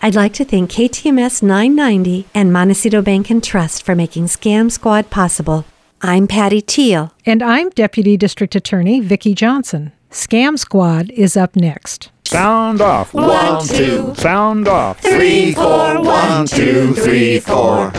I'd like to thank KTMS 990 and Montecito Bank and Trust for making Scam Squad possible. I'm Patty Teal. And I'm Deputy District Attorney Vicki Johnson. Scam Squad is up next. Sound off. One, two. Sound off. Three, four. One, two, three, four.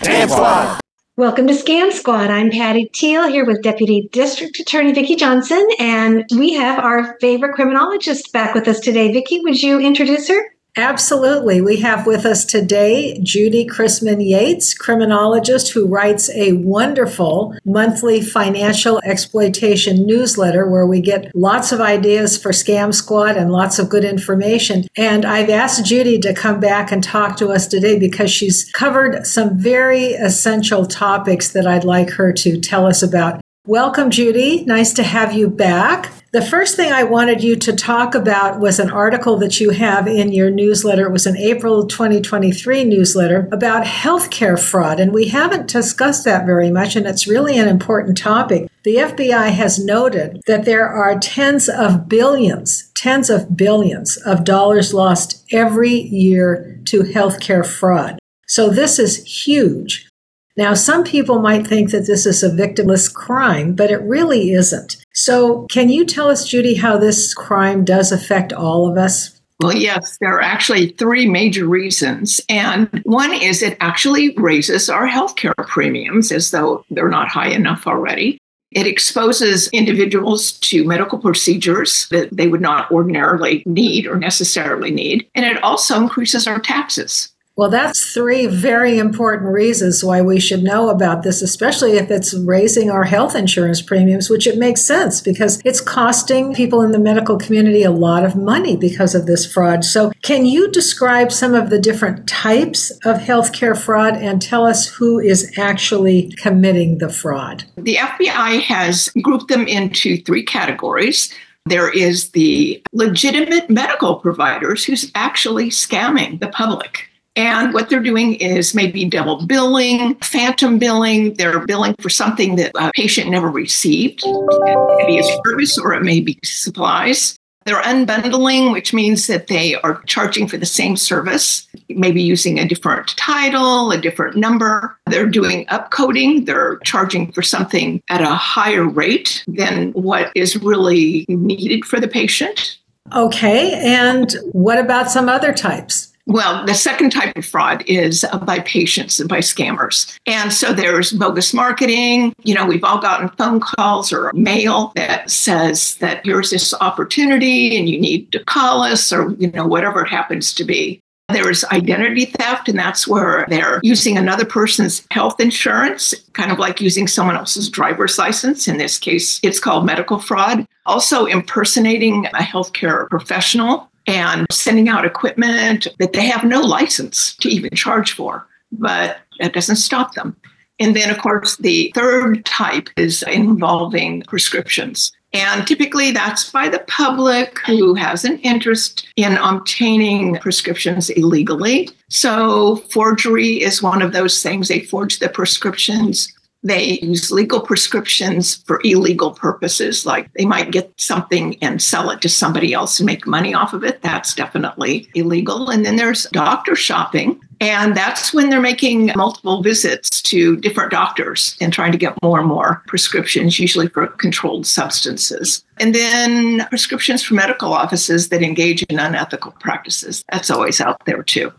Scam Squad. Welcome to Scam Squad. I'm Patty Teal here with Deputy District Attorney Vicki Johnson, and we have our favorite criminologist back with us today. Vicki, would you introduce her? Absolutely. We have with us today Judy Chrisman Yates, criminologist who writes a wonderful monthly financial exploitation newsletter where we get lots of ideas for Scam Squad and lots of good information. And I've asked Judy to come back and talk to us today because she's covered some very essential topics that I'd like her to tell us about. Welcome, Judy. Nice to have you back. The first thing I wanted you to talk about was an article that you have in your newsletter. It was an April 2023 newsletter about healthcare fraud, and we haven't discussed that very much, and it's really an important topic. The FBI has noted that there are tens of billions, tens of billions of dollars lost every year to healthcare fraud. So this is huge. Now, some people might think that this is a victimless crime, but it really isn't. So, can you tell us, Judy, how this crime does affect all of us? Well, yes, there are actually three major reasons. And one is it actually raises our healthcare premiums as though they're not high enough already. It exposes individuals to medical procedures that they would not ordinarily need or necessarily need. And it also increases our taxes. Well, that's three very important reasons why we should know about this, especially if it's raising our health insurance premiums, which it makes sense because it's costing people in the medical community a lot of money because of this fraud. So, can you describe some of the different types of healthcare fraud and tell us who is actually committing the fraud? The FBI has grouped them into three categories. There is the legitimate medical providers who's actually scamming the public. And what they're doing is maybe double billing, phantom billing. They're billing for something that a patient never received. It may be a service or it may be supplies. They're unbundling, which means that they are charging for the same service, maybe using a different title, a different number. They're doing upcoding. They're charging for something at a higher rate than what is really needed for the patient. Okay. And what about some other types? Well, the second type of fraud is uh, by patients and by scammers. And so there's bogus marketing. You know, we've all gotten phone calls or mail that says that here's this opportunity and you need to call us or, you know, whatever it happens to be. There's identity theft, and that's where they're using another person's health insurance, kind of like using someone else's driver's license. In this case, it's called medical fraud. Also, impersonating a healthcare professional and sending out equipment that they have no license to even charge for, but that doesn't stop them. And then, of course, the third type is involving prescriptions. And typically that's by the public who has an interest in obtaining prescriptions illegally. So forgery is one of those things. They forge the prescriptions they use legal prescriptions for illegal purposes, like they might get something and sell it to somebody else and make money off of it. That's definitely illegal. And then there's doctor shopping. And that's when they're making multiple visits to different doctors and trying to get more and more prescriptions, usually for controlled substances. And then prescriptions from medical offices that engage in unethical practices. That's always out there too.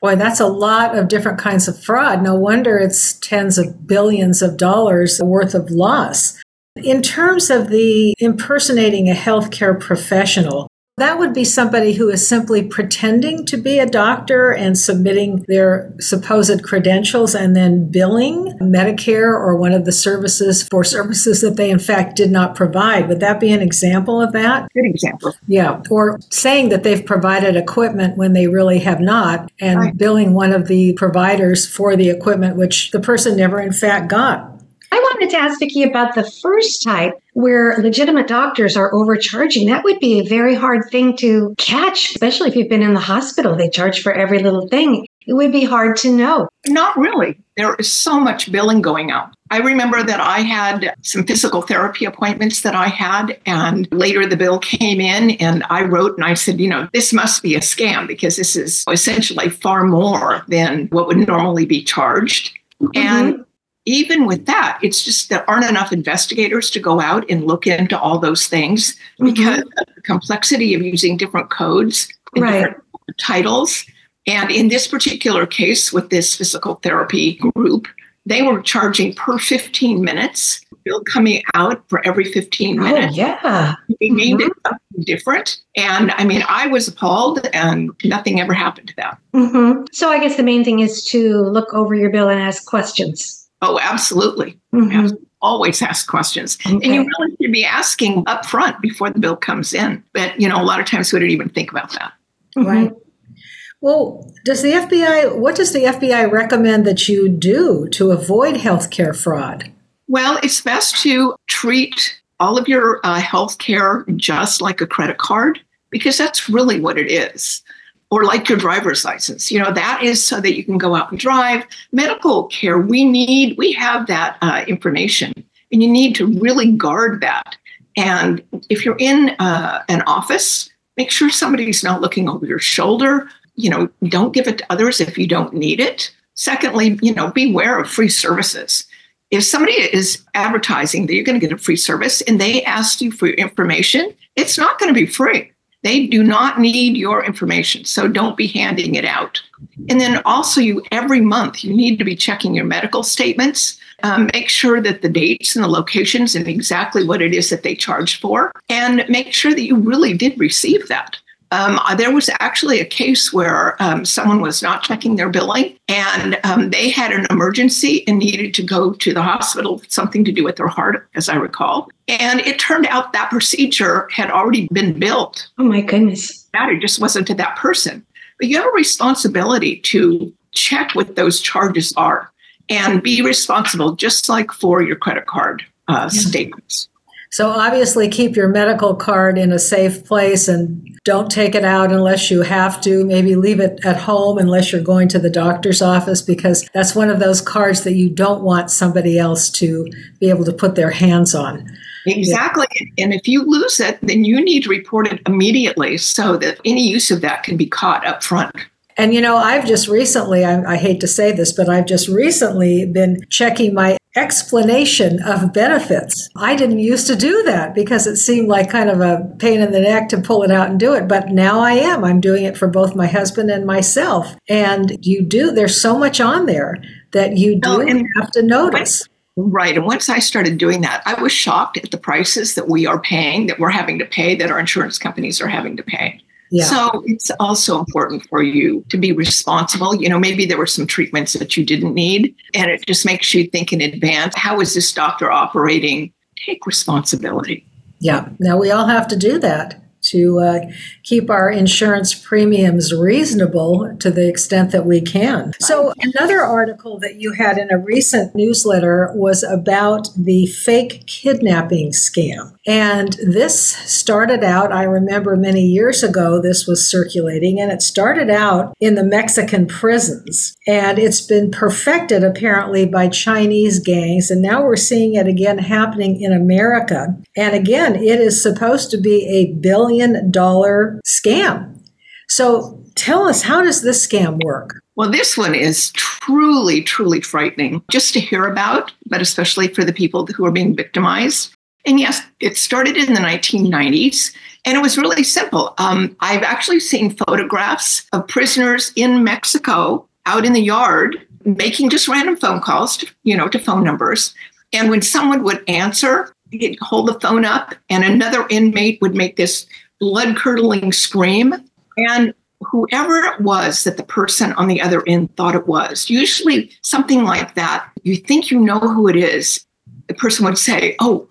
Boy, that's a lot of different kinds of fraud. No wonder it's tens of billions of dollars worth of loss. In terms of the impersonating a healthcare professional, that would be somebody who is simply pretending to be a doctor and submitting their supposed credentials and then billing Medicare or one of the services for services that they in fact did not provide. Would that be an example of that? Good example. Yeah. Or saying that they've provided equipment when they really have not and Right. billing one of the providers for the equipment which the person never in fact got. I wanted to ask Vicki about the first type where legitimate doctors are overcharging. That would be a very hard thing to catch, especially if you've been in the hospital. They charge for every little thing. It would be hard to know. Not really. There is so much billing going out. I remember that I had some physical therapy appointments that I had, and later the bill came in, and I wrote and I said, you know, this must be a scam because this is essentially far more than what would normally be charged. Mm-hmm. And even with that, it's just there aren't enough investigators to go out and look into all those things mm-hmm. because of the complexity of using different codes and right. different titles. And in this particular case, with this physical therapy group, they were charging per 15 minutes, bill coming out for every 15 minutes. Oh, yeah. They named mm-hmm. it something different. And I mean, I was appalled and nothing ever happened to them. Mm-hmm. So I guess the main thing is to look over your bill and ask questions. Oh, absolutely. Mm-hmm. Always ask questions. Okay. And you really should be asking up front before the bill comes in. But, you know, a lot of times we don't even think about that. Mm-hmm. Right. Well, does the FBI, what does the FBI recommend that you do to avoid healthcare fraud? Well, it's best to treat all of your uh, health care just like a credit card because that's really what it is or like your driver's license. You know, that is so that you can go out and drive. Medical care, we need, we have that uh, information, and you need to really guard that. And if you're in uh, an office, make sure somebody's not looking over your shoulder. You know, don't give it to others if you don't need it. Secondly, you know, beware of free services. If somebody is advertising that you're going to get a free service and they ask you for your information, it's not going to be free they do not need your information, so don't be handing it out. And then also, you every month you need to be checking your medical statements. Um, make sure that the dates and the locations and exactly what it is that they charged for, and make sure that you really did receive that. Um, there was actually a case where um, someone was not checking their billing and um, they had an emergency and needed to go to the hospital, something to do with their heart, as I recall. And it turned out that procedure had already been billed. Oh, my goodness. That it just wasn't to that person. But you have a responsibility to check what those charges are and be responsible, just like for your credit card uh, yeah. statements. So obviously keep your medical card in a safe place and don't take it out unless you have to. Maybe leave it at home unless you're going to the doctor's office because that's one of those cards that you don't want somebody else to be able to put their hands on. Exactly. Yeah. And if you lose it, then you need to report it immediately so that any use of that can be caught up front. And you know, I've just recently, I, I, hate to say this, but I've just recently been checking my explanation of benefits. I didn't used to do that because it seemed like kind of a pain in the neck to pull it out and do it. But now I am. I'm doing it for both my husband and myself. And you do, there's so much on there that you do oh, have to notice. Right. And once I started doing that, I was shocked at the prices that we are paying, that we're having to pay, that our insurance companies are having to pay. Yeah. So it's also important for you to be responsible. You know, maybe there were some treatments that you didn't need, and it just makes you think in advance how is this doctor operating? Take responsibility. Yeah. Now we all have to do that to uh, keep our insurance premiums reasonable to the extent that we can. So, another article that you had in a recent newsletter was about the fake kidnapping scam. And this started out, I remember many years ago, this was circulating, and it started out in the Mexican prisons. And it's been perfected apparently by Chinese gangs. And now we're seeing it again happening in America. And again, it is supposed to be a billion dollar scam. So tell us, how does this scam work? Well, this one is truly, truly frightening just to hear about, but especially for the people who are being victimized. And yes, it started in the 1990s. And it was really simple. Um, I've actually seen photographs of prisoners in Mexico out in the yard making just random phone calls, to, you know, to phone numbers. And when someone would answer, he'd hold the phone up, and another inmate would make this blood curdling scream. And whoever it was that the person on the other end thought it was, usually something like that, you think you know who it is. The person would say, Oh,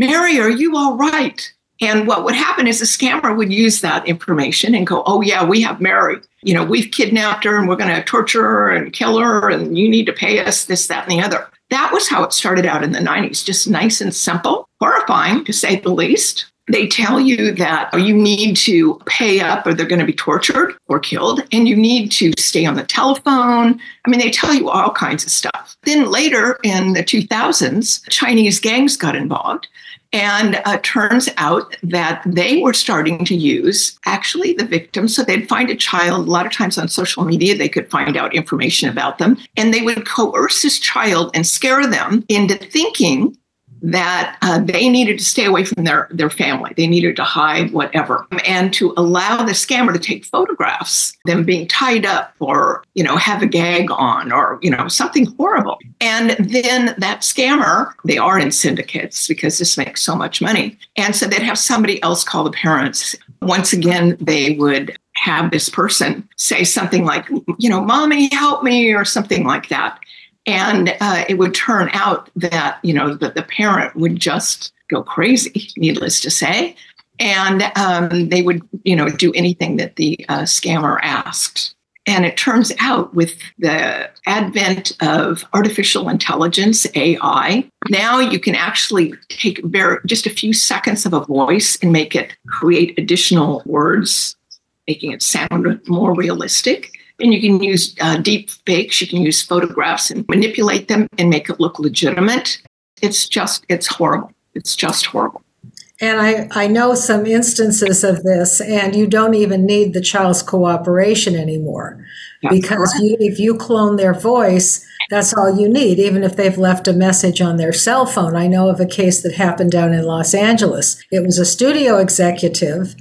Mary, are you all right? And what would happen is the scammer would use that information and go, Oh, yeah, we have Mary. You know, we've kidnapped her and we're going to torture her and kill her, and you need to pay us this, that, and the other. That was how it started out in the 90s, just nice and simple, horrifying to say the least They tell you that you need to pay up or they're going to be tortured or killed, and you need to stay on the telephone. I mean, they tell you all kinds of stuff. Then later in the 2000s, Chinese gangs got involved. And uh, turns out that they were starting to use actually the victims. So they'd find a child, a lot of times on social media, they could find out information about them. And they would coerce this child and scare them into thinking that uh, they needed to stay away from their, their family. They needed to hide whatever. And to allow the scammer to take photographs, them being tied up or, you know, have a gag on or, you know, something horrible. And then that scammer, they are in syndicates because this makes so much money. And so they'd have somebody else call the parents. Once again, they would have this person say something like, you know, mommy, help me, or something like that. And uh, it would turn out that, you know, that the parent would just go crazy, needless to say. And um, they would, you know, do anything that the uh, scammer asked. And it turns out with the advent of artificial intelligence, AI, now you can actually take very, just a few seconds of a voice and make it create additional words, making it sound more realistic. And you can use uh, deep fakes, you can use photographs and manipulate them and make it look legitimate. It's just, it's horrible. It's just horrible. And I, I know some instances of this, and you don't even need the child's cooperation anymore. That's because you, if you clone their voice, that's all you need, even if they've left a message on their cell phone. I know of a case that happened down in Los Angeles. It was a studio executive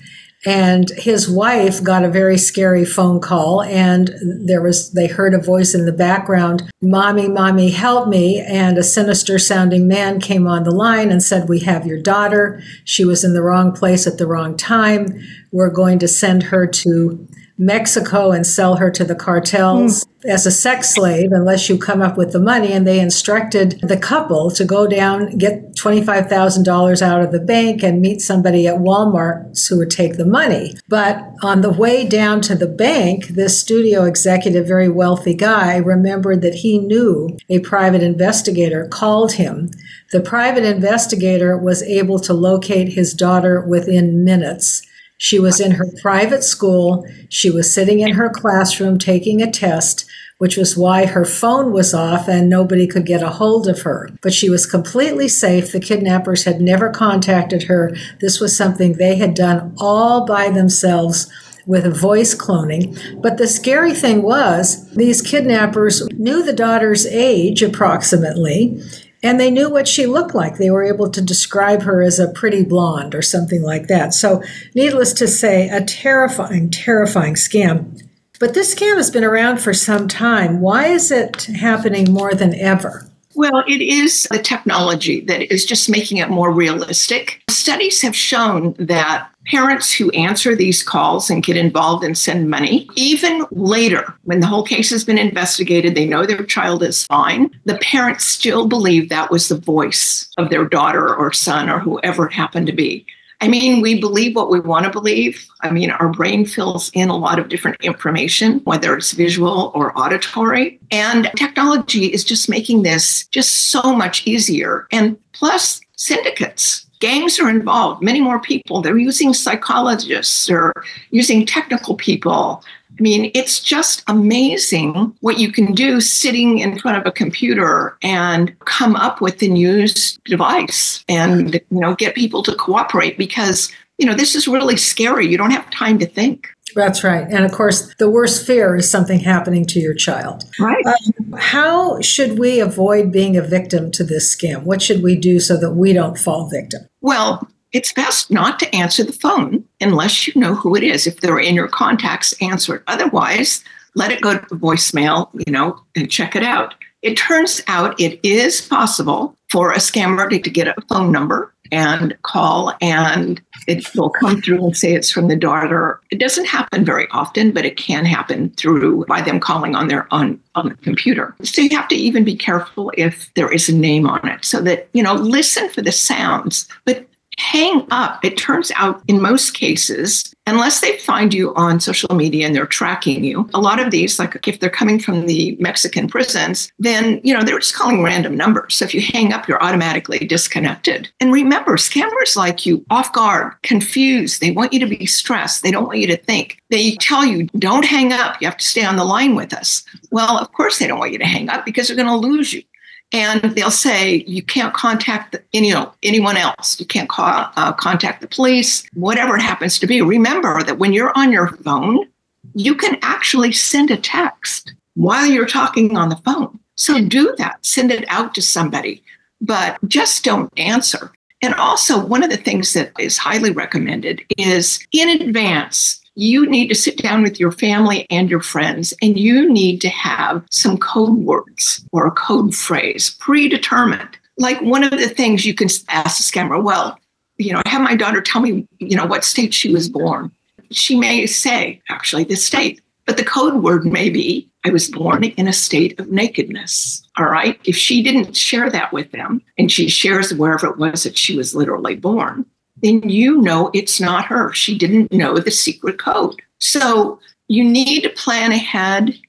and his wife got a very scary phone call and there was they heard a voice in the background mommy mommy help me. And a sinister sounding man came on the line and said we have your daughter. She was in the wrong place at the wrong time. We're going to send her to Mexico and sell her to the cartels mm. as a sex slave unless you come up with the money. And they instructed the couple to go down, get $25,000 out of the bank and meet somebody at Walmart who would take the money. But on the way down to the bank, this studio executive, very wealthy guy, remembered that he knew a private investigator called him. The private investigator was able to locate his daughter within minutes she was in her private school. She was sitting in her classroom taking a test, which was why her phone was off and nobody could get a hold of her. But she was completely safe. The kidnappers had never contacted her. This was something they had done all by themselves with voice cloning. But the scary thing was, these kidnappers knew the daughter's age approximately, and they knew what she looked like. They were able to describe her as a pretty blonde or something like that. So, needless to say, a terrifying, terrifying scam. But this scam has been around for some time. Why is it happening more than ever? Well, it is the technology that is just making it more realistic. Studies have shown that parents who answer these calls and get involved and send money, even later, when the whole case has been investigated, they know their child is fine, the parents still believe that was the voice of their daughter or son or whoever it happened to be. I mean, we believe what we want to believe. I mean, our brain fills in a lot of different information, whether it's visual or auditory. And technology is just making this just so much easier. And plus, syndicates. Gangs are involved, many more people. They're using psychologists or using technical people. I mean, it's just amazing what you can do sitting in front of a computer and come up with the news device and you know get people to cooperate because you know this is really scary. You don't have time to think. That's right. And of course, the worst fear is something happening to your child. Right. Um, how should we avoid being a victim to this scam? What should we do so that we don't fall victim? Well, it's best not to answer the phone unless you know who it is. If they're in your contacts, answer it. Otherwise, let it go to voicemail, you know, and check it out. It turns out it is possible for a scammer to, get a phone number and call and it will come through and say it's from the daughter. It doesn't happen very often, but it can happen through by them calling on their on, on the computer. So you have to even be careful if there is a name on it so that, you know, listen for the sounds, but hang up. It turns out in most cases, unless they find you on social media and they're tracking you, a lot of these, like if they're coming from the Mexican prisons, then, you know, they're just calling random numbers. So if you hang up, you're automatically disconnected. And remember, scammers like you off guard, confused. They want you to be stressed. They don't want you to think. They tell you, don't hang up. You have to stay on the line with us. Well, of course, they don't want you to hang up because they're going to lose you and they'll say you can't contact you know, anyone else. You can't call, uh, contact the police, whatever it happens to be. Remember that when you're on your phone, you can actually send a text while you're talking on the phone. So do that, send it out to somebody, but just don't answer. And also, one of the things that is highly recommended is in advance, you need to sit down with your family and your friends and you need to have some code words or a code phrase predetermined. Like one of the things you can ask a scammer, well, you know, I have my daughter tell me, you know, what state she was born. She may say, actually, the state, but the code word may be, I was born in a state of nakedness. All right. If she didn't share that with them and she shares wherever it was that she was literally born, then you know it's not her. She didn't know the secret code. So you need to plan ahead.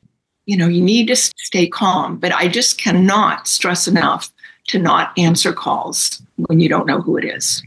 You know, you need to stay calm, but I just cannot stress enough to not answer calls when you don't know who it is.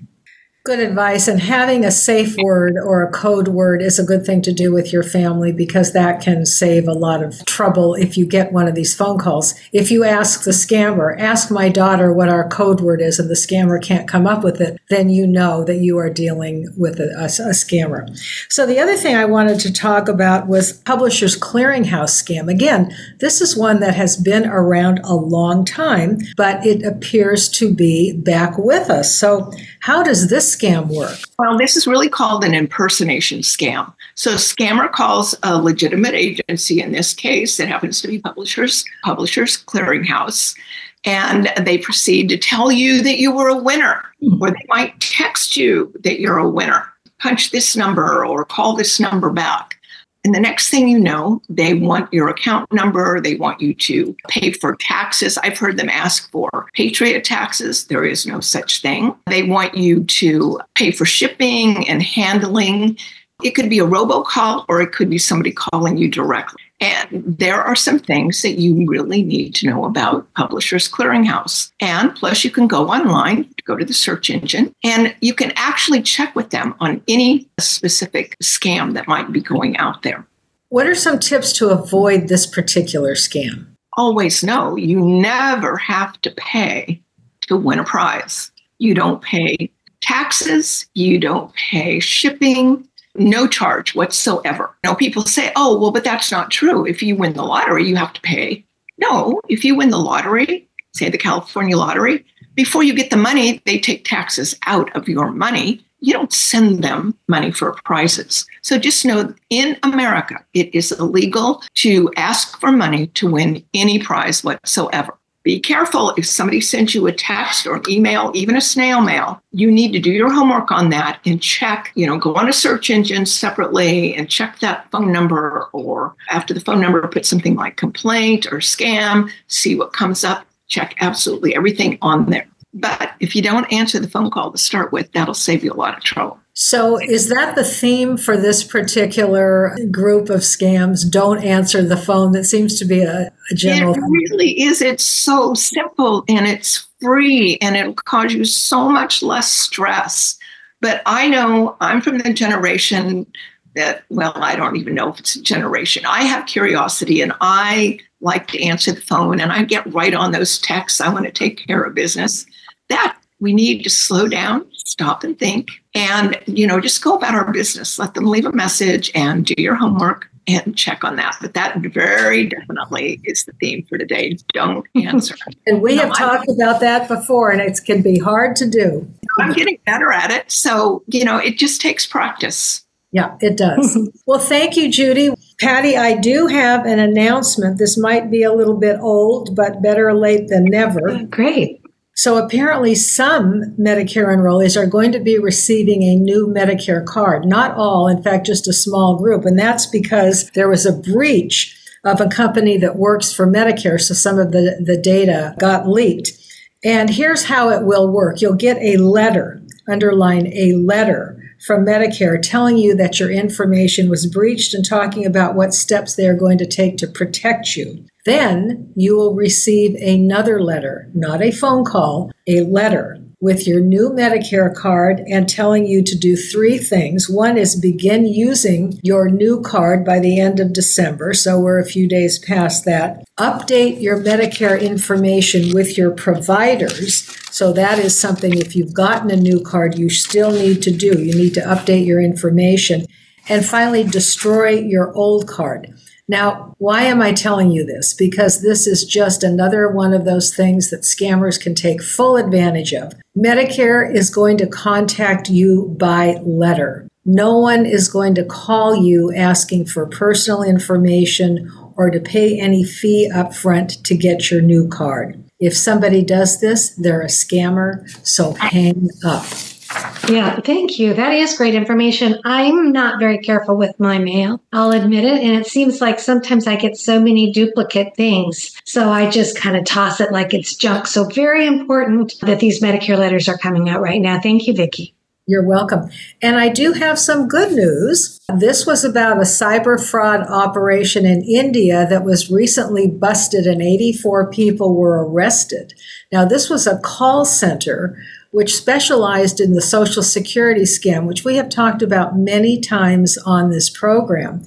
Good advice. And having a safe word or a code word is a good thing to do with your family because that can save a lot of trouble if you get one of these phone calls. If you ask the scammer, ask my daughter what our code word is, and the scammer can't come up with it, then you know that you are dealing with a, a, a scammer. So the other thing I wanted to talk about was Publishers Clearinghouse scam. Again, this is one that has been around a long time, but it appears to be back with us. So how does this scam work? Well, this is really called an impersonation scam. So, a scammer calls a legitimate agency, in this case, it happens to be Publishers Publishers Clearinghouse, and they proceed to tell you that you were a winner, mm-hmm. or they might text you that you're a winner. Punch this number or call this number back. And the next thing you know, they want your account number. They want you to pay for taxes. I've heard them ask for Patriot taxes. There is no such thing. They want you to pay for shipping and handling. It could be a robocall or it could be somebody calling you directly. And there are some things that you really need to know about Publishers Clearinghouse. And plus, you can go online, go to the search engine, and you can actually check with them on any specific scam that might be going out there. What are some tips to avoid this particular scam? Always know you never have to pay to win a prize. You don't pay taxes, you don't pay shipping, no charge whatsoever. Know, people say, oh, well, but that's not true. If you win the lottery, you have to pay. No, if you win the lottery, say the California lottery, before you get the money, they take taxes out of your money. You don't send them money for prizes. So just know in America, it is illegal to ask for money to win any prize whatsoever be careful if somebody sends you a text or an email, even a snail mail, you need to do your homework on that and check, you know, go on a search engine separately and check that phone number or after the phone number, put something like complaint or scam, see what comes up, check absolutely everything on there. But if you don't answer the phone call to start with, that'll save you a lot of trouble. So, is that the theme for this particular group of scams? Don't answer the phone. That seems to be a, a general. It really is. It's so simple and it's free and it'll cause you so much less stress. But I know I'm from the generation that, well, I don't even know if it's a generation. I have curiosity and I like to answer the phone and I get right on those texts. I want to take care of business. That we need to slow down, stop and think, and you know, just go about our business. Let them leave a message and do your homework and check on that. But that very definitely is the theme for today. Don't answer. and we no, have talked about that before, and it can be hard to do. I'm getting better at it. So, you know, it just takes practice. Yeah, it does. well, thank you, Judy. Patty, I do have an announcement. This might be a little bit old, but better late than never. Great. So apparently, some Medicare enrollees are going to be receiving a new Medicare card. Not all, in fact, just a small group. And that's because there was a breach of a company that works for Medicare. So some of the, the data got leaked. And here's how it will work you'll get a letter underline a letter from Medicare telling you that your information was breached and talking about what steps they are going to take to protect you. Then you will receive another letter, not a phone call, a letter with your new Medicare card and telling you to do three things. One is begin using your new card by the end of December. So we're a few days past that. Update your Medicare information with your providers. So that is something, if you've gotten a new card, you still need to do. You need to update your information. And finally, destroy your old card. Now, why am I telling you this? Because this is just another one of those things that scammers can take full advantage of. Medicare is going to contact you by letter. No one is going to call you asking for personal information or to pay any fee up front to get your new card. If somebody does this, they're a scammer, so hang up. Yeah, thank you. That is great information. I'm not very careful with my mail. I'll admit it. And it seems like sometimes I get so many duplicate things. So I just kind of toss it like it's junk. So very important that these Medicare letters are coming out right now. Thank you, Vicki. You're welcome. And I do have some good news. This was about a cyber fraud operation in India that was recently busted and 84 people were arrested. Now, this was a call center which specialized in the Social Security scam, which we have talked about many times on this program.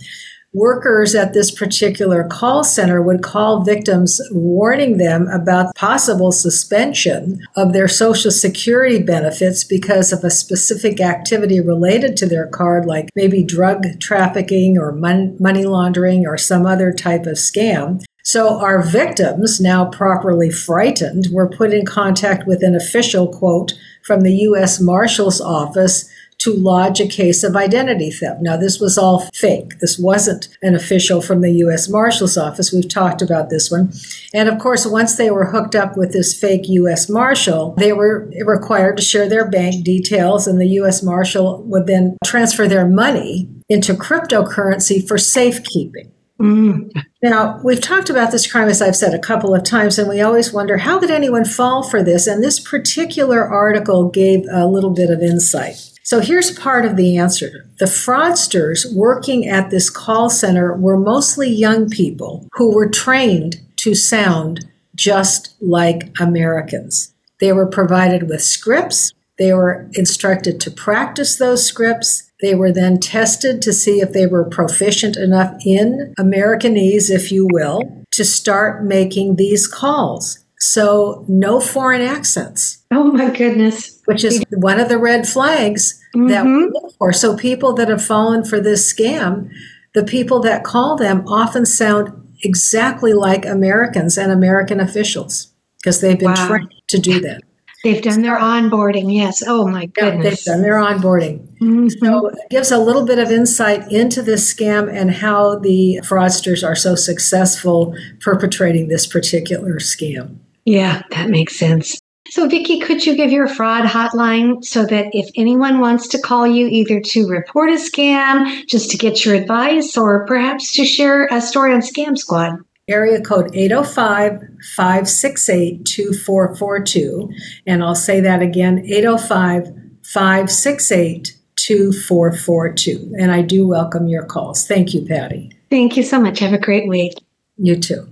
Workers at this particular call center would call victims, warning them about possible suspension of their Social Security benefits because of a specific activity related to their card, like maybe drug trafficking or money laundering or some other type of scam. So our victims, now properly frightened, were put in contact with an official quote from the U.S. Marshal's Office to lodge a case of identity theft. Now, this was all fake. This wasn't an official from the U.S. Marshal's Office. We've talked about this one. And of course, once they were hooked up with this fake U.S. Marshal, they were required to share their bank details, and the U.S. Marshal would then transfer their money into cryptocurrency for safekeeping. Mm. Now, we've talked about this crime, as I've said a couple of times, and we always wonder how did anyone fall for this? And this particular article gave a little bit of insight. So here's part of the answer. The fraudsters working at this call center were mostly young people who were trained to sound just like Americans. They were provided with scripts. They were instructed to practice those scripts they were then tested to see if they were proficient enough in Americanese, if you will, to start making these calls. So, no foreign accents. Oh my goodness. Which is one of the red flags mm-hmm. that we look for. So, people that have fallen for this scam, the people that call them often sound exactly like Americans and American officials because they've been wow. trained to do that. They've done their onboarding, yes. Oh my goodness. Yeah, they've done their onboarding. Mm-hmm. So it gives a little bit of insight into this scam and how the fraudsters are so successful perpetrating this particular scam. Yeah, that makes sense. So, Vicki, could you give your fraud hotline so that if anyone wants to call you either to report a scam, just to get your advice, or perhaps to share a story on Scam Squad? Area code 805 568 2442. And I'll say that again 805 568 2442. And I do welcome your calls. Thank you, Patty. Thank you so much. Have a great week. You too.